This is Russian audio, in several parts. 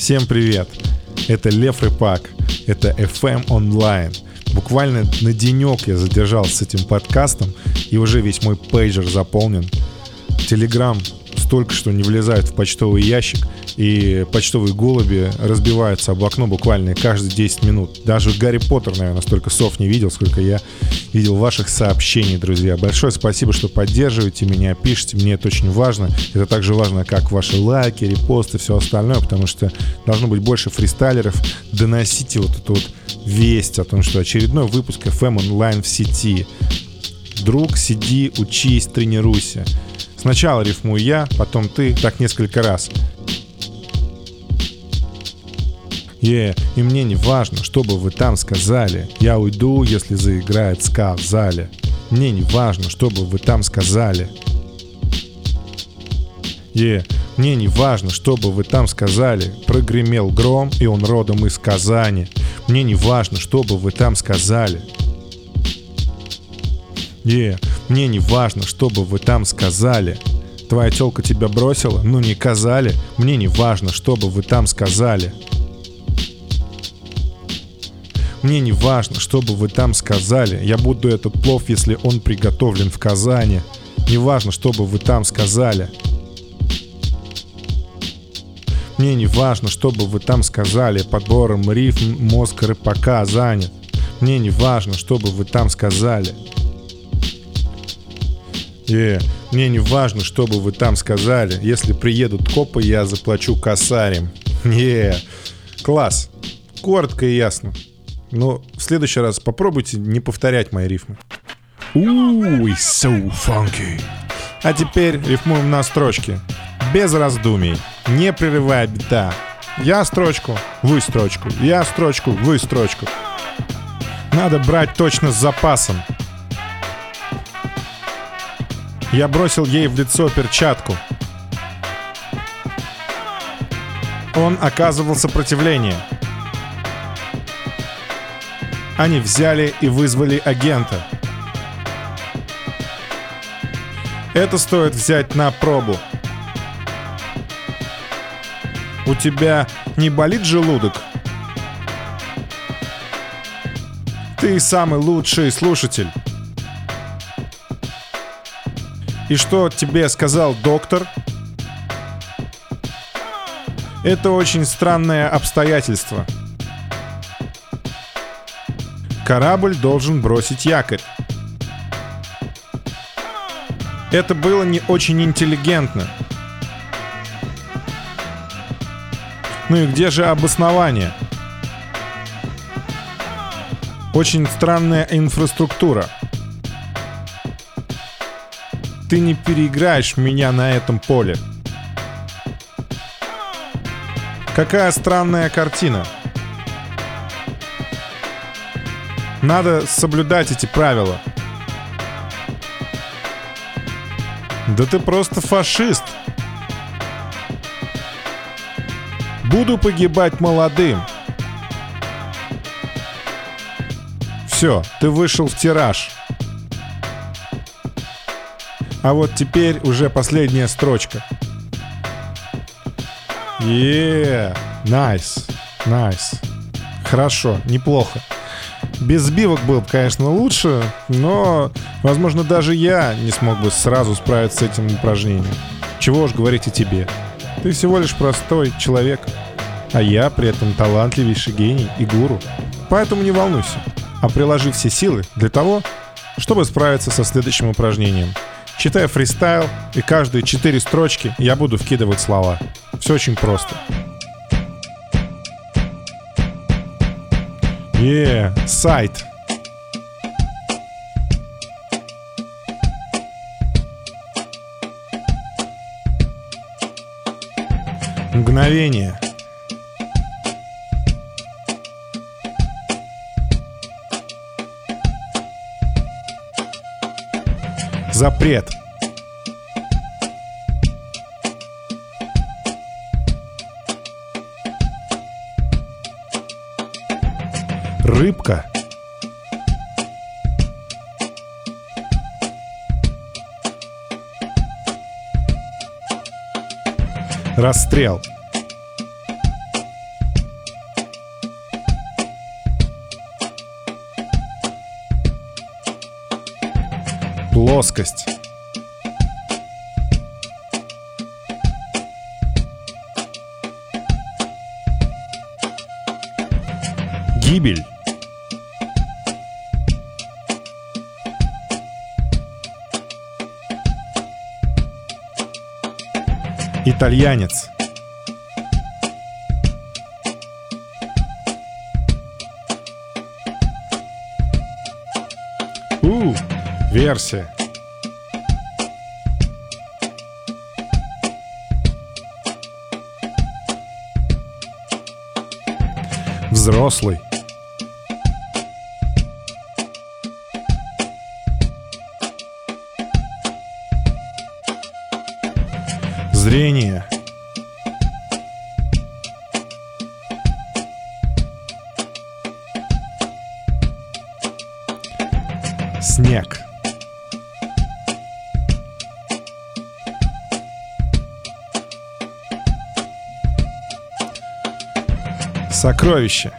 Всем привет! Это Лев Рыпак, это FM Online. Буквально на денек я задержался с этим подкастом, и уже весь мой пейджер заполнен. Телеграм столько, что не влезает в почтовый ящик, и почтовые голуби разбиваются об окно буквально каждые 10 минут. Даже Гарри Поттер, наверное, столько сов не видел, сколько я видел ваших сообщений, друзья. Большое спасибо, что поддерживаете меня, пишите, мне это очень важно. Это также важно, как ваши лайки, репосты, все остальное, потому что должно быть больше фристайлеров. Доносите вот эту вот весть о том, что очередной выпуск FM онлайн в сети. Друг, сиди, учись, тренируйся. Сначала рифмую я, потом ты, так несколько раз. Yeah, и мне не важно, что бы вы там сказали. Я уйду, если заиграет ска в зале. Мне не важно, что бы вы там сказали. Yeah, мне не важно, что бы вы там сказали. Прогремел гром, и он родом из Казани. Мне не важно, что бы вы там сказали. Yeah, мне не важно, что бы вы там сказали. Твоя телка тебя бросила? Ну не казали. Мне не важно, что бы вы там сказали. Мне не важно, что бы вы там сказали. Я буду этот плов, если он приготовлен в Казани. Не важно, что бы вы там сказали. Мне не важно, что бы вы там сказали. Подбором рифм мозг рыбака занят. Мне не важно, что бы вы там сказали. Yeah. Мне не важно, что бы вы там сказали. Если приедут копы, я заплачу косарем. Yeah. Класс. Коротко и ясно. Но в следующий раз попробуйте не повторять мои рифмы. Ooh, so funky. А теперь рифмуем на строчке. Без раздумий. Не прерывая бита. Я строчку, вы строчку. Я строчку, вы строчку. Надо брать точно с запасом. Я бросил ей в лицо перчатку. Он оказывал сопротивление. Они взяли и вызвали агента. Это стоит взять на пробу. У тебя не болит желудок? Ты самый лучший слушатель. И что тебе сказал доктор? Это очень странное обстоятельство. Корабль должен бросить якорь. Это было не очень интеллигентно. Ну и где же обоснование? Очень странная инфраструктура – ты не переиграешь меня на этом поле. Какая странная картина. Надо соблюдать эти правила. Да ты просто фашист. Буду погибать молодым. Все, ты вышел в тираж. А вот теперь уже последняя строчка. Yeah, nice, nice. Хорошо, неплохо. Без сбивок было бы, конечно, лучше, но, возможно, даже я не смог бы сразу справиться с этим упражнением. Чего уж говорить о тебе. Ты всего лишь простой человек, а я при этом талантливейший гений и гуру. Поэтому не волнуйся, а приложи все силы для того, чтобы справиться со следующим упражнением – Читаю фристайл, и каждые четыре строчки я буду вкидывать слова. Все очень просто. Yeah, сайт. Мгновение. Запрет. Рыбка. Расстрел. Плоскость. Гибель. Итальянец. Версия. Взрослый. Зрение. Снег. Сокровище.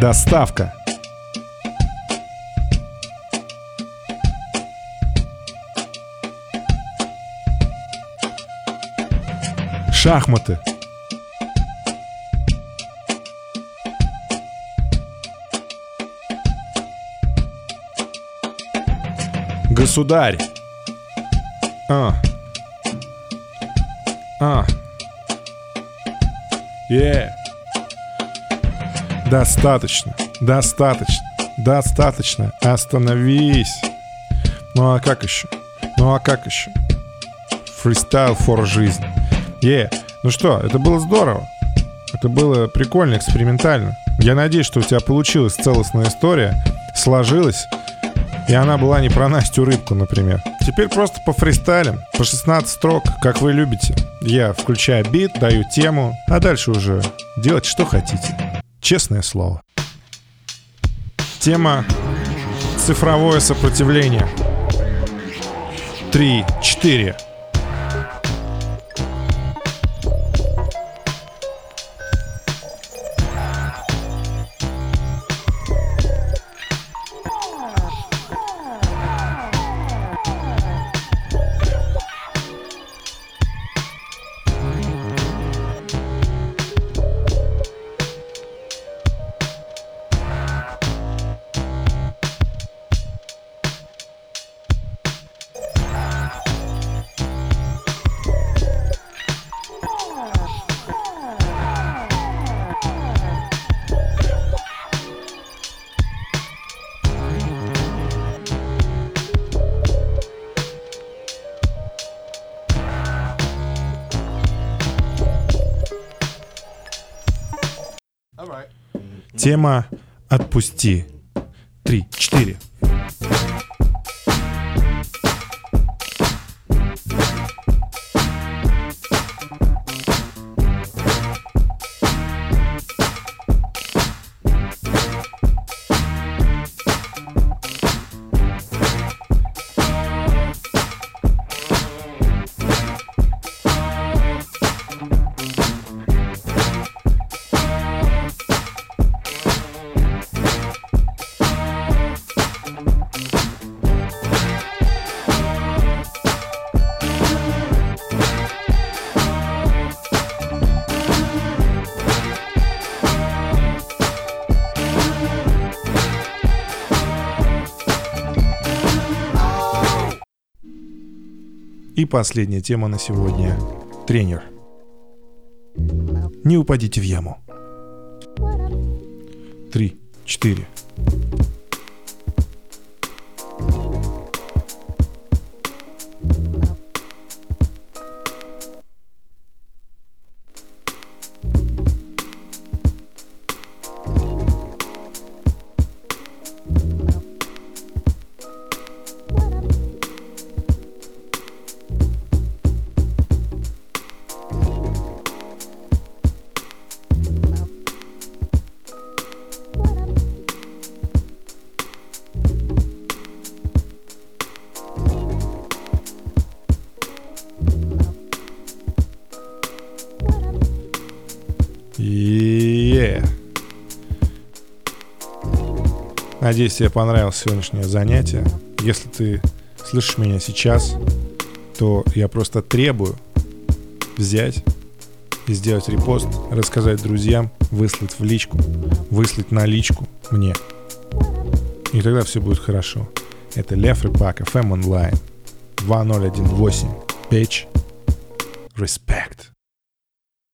Доставка. Шахматы. Государь. А. А. Е. Достаточно. Достаточно. Достаточно. Остановись. Ну а как еще? Ну а как еще? Фристайл for жизнь. Е. Ну что, это было здорово. Это было прикольно, экспериментально. Я надеюсь, что у тебя получилась целостная история, сложилась, и она была не про Настю Рыбку, например. Теперь просто по фристайлям, по 16 строк, как вы любите. Я включаю бит, даю тему, а дальше уже делать что хотите. Честное слово. Тема «Цифровое сопротивление». Три, четыре. Тема «Отпусти». Три, четыре. И последняя тема на сегодня. Тренер. Не упадите в яму. Три, четыре. Надеюсь, тебе понравилось сегодняшнее занятие. Если ты слышишь меня сейчас, то я просто требую взять и сделать репост, рассказать друзьям, выслать в личку, выслать на личку мне. И тогда все будет хорошо. Это Лев Рыбак, FM Online, 2018, Печь, Respect.